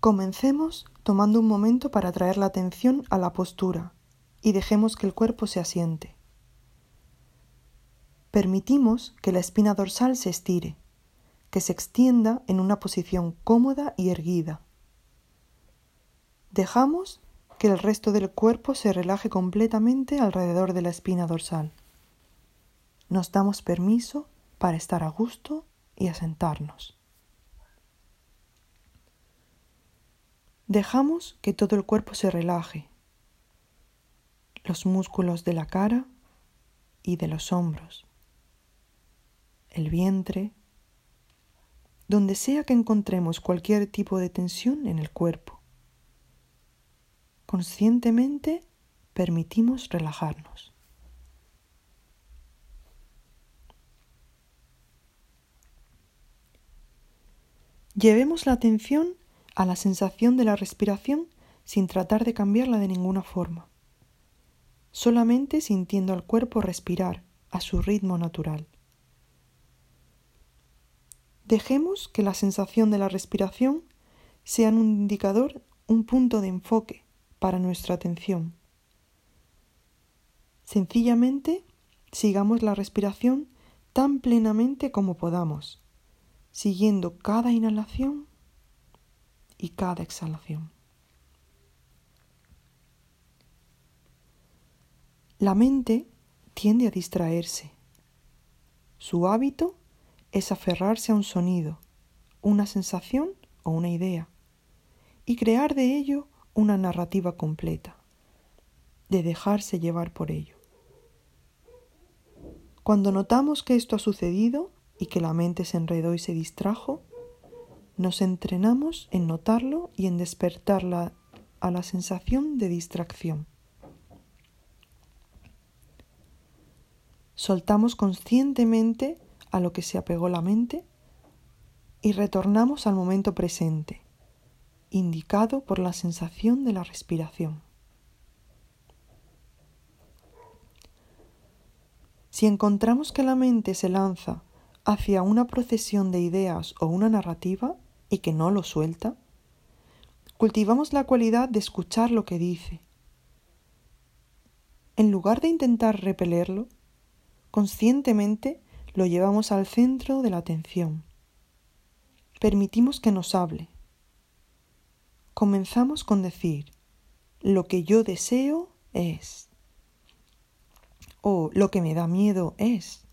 Comencemos tomando un momento para traer la atención a la postura y dejemos que el cuerpo se asiente. Permitimos que la espina dorsal se estire, que se extienda en una posición cómoda y erguida. Dejamos que el resto del cuerpo se relaje completamente alrededor de la espina dorsal. Nos damos permiso para estar a gusto y asentarnos. Dejamos que todo el cuerpo se relaje, los músculos de la cara y de los hombros, el vientre, donde sea que encontremos cualquier tipo de tensión en el cuerpo. Conscientemente permitimos relajarnos. Llevemos la atención a la sensación de la respiración sin tratar de cambiarla de ninguna forma, solamente sintiendo al cuerpo respirar a su ritmo natural. Dejemos que la sensación de la respiración sea un indicador, un punto de enfoque para nuestra atención. Sencillamente sigamos la respiración tan plenamente como podamos, siguiendo cada inhalación y cada exhalación. La mente tiende a distraerse. Su hábito es aferrarse a un sonido, una sensación o una idea, y crear de ello una narrativa completa, de dejarse llevar por ello. Cuando notamos que esto ha sucedido y que la mente se enredó y se distrajo, nos entrenamos en notarlo y en despertarla a la sensación de distracción. Soltamos conscientemente a lo que se apegó la mente y retornamos al momento presente, indicado por la sensación de la respiración. Si encontramos que la mente se lanza hacia una procesión de ideas o una narrativa, y que no lo suelta, cultivamos la cualidad de escuchar lo que dice. En lugar de intentar repelerlo, conscientemente lo llevamos al centro de la atención. Permitimos que nos hable. Comenzamos con decir, lo que yo deseo es. O lo que me da miedo es.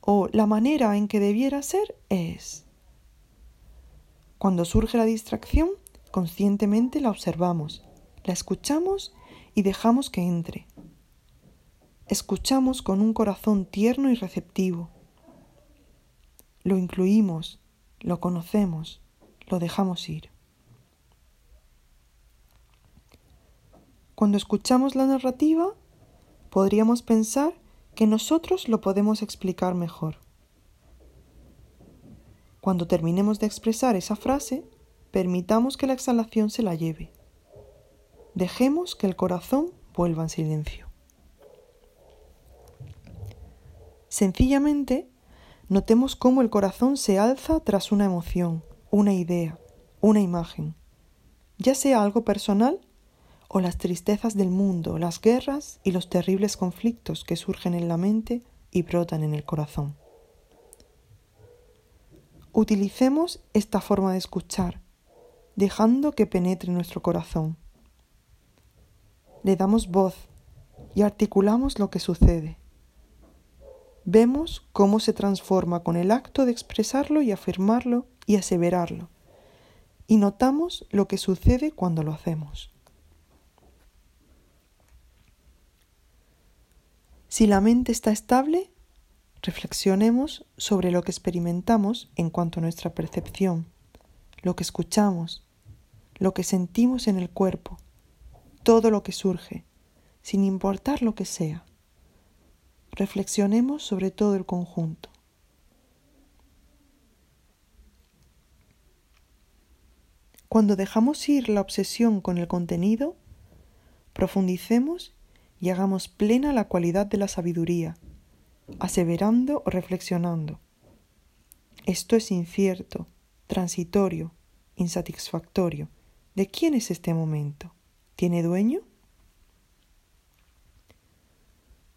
O la manera en que debiera ser es. Cuando surge la distracción, conscientemente la observamos, la escuchamos y dejamos que entre. Escuchamos con un corazón tierno y receptivo. Lo incluimos, lo conocemos, lo dejamos ir. Cuando escuchamos la narrativa, podríamos pensar que nosotros lo podemos explicar mejor. Cuando terminemos de expresar esa frase, permitamos que la exhalación se la lleve. Dejemos que el corazón vuelva en silencio. Sencillamente, notemos cómo el corazón se alza tras una emoción, una idea, una imagen, ya sea algo personal o las tristezas del mundo, las guerras y los terribles conflictos que surgen en la mente y brotan en el corazón. Utilicemos esta forma de escuchar, dejando que penetre nuestro corazón. Le damos voz y articulamos lo que sucede. Vemos cómo se transforma con el acto de expresarlo y afirmarlo y aseverarlo. Y notamos lo que sucede cuando lo hacemos. Si la mente está estable, Reflexionemos sobre lo que experimentamos en cuanto a nuestra percepción, lo que escuchamos, lo que sentimos en el cuerpo, todo lo que surge, sin importar lo que sea. Reflexionemos sobre todo el conjunto. Cuando dejamos ir la obsesión con el contenido, profundicemos y hagamos plena la cualidad de la sabiduría aseverando o reflexionando. Esto es incierto, transitorio, insatisfactorio. ¿De quién es este momento? ¿Tiene dueño?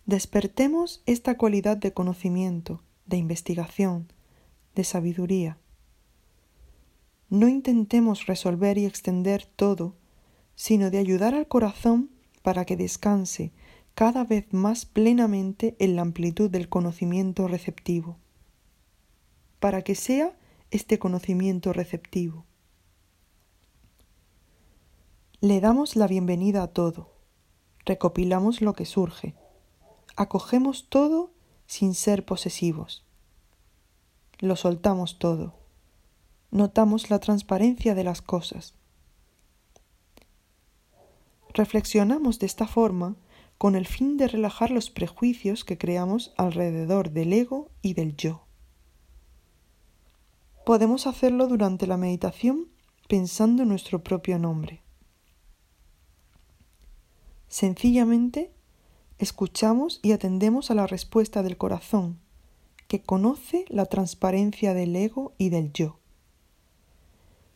Despertemos esta cualidad de conocimiento, de investigación, de sabiduría. No intentemos resolver y extender todo, sino de ayudar al corazón para que descanse cada vez más plenamente en la amplitud del conocimiento receptivo, para que sea este conocimiento receptivo. Le damos la bienvenida a todo, recopilamos lo que surge, acogemos todo sin ser posesivos, lo soltamos todo, notamos la transparencia de las cosas. Reflexionamos de esta forma con el fin de relajar los prejuicios que creamos alrededor del ego y del yo. Podemos hacerlo durante la meditación pensando en nuestro propio nombre. Sencillamente, escuchamos y atendemos a la respuesta del corazón, que conoce la transparencia del ego y del yo.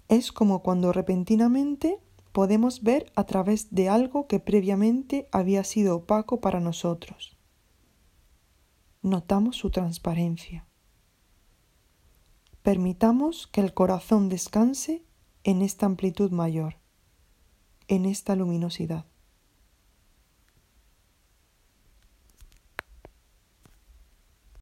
Es como cuando repentinamente podemos ver a través de algo que previamente había sido opaco para nosotros. Notamos su transparencia. Permitamos que el corazón descanse en esta amplitud mayor, en esta luminosidad.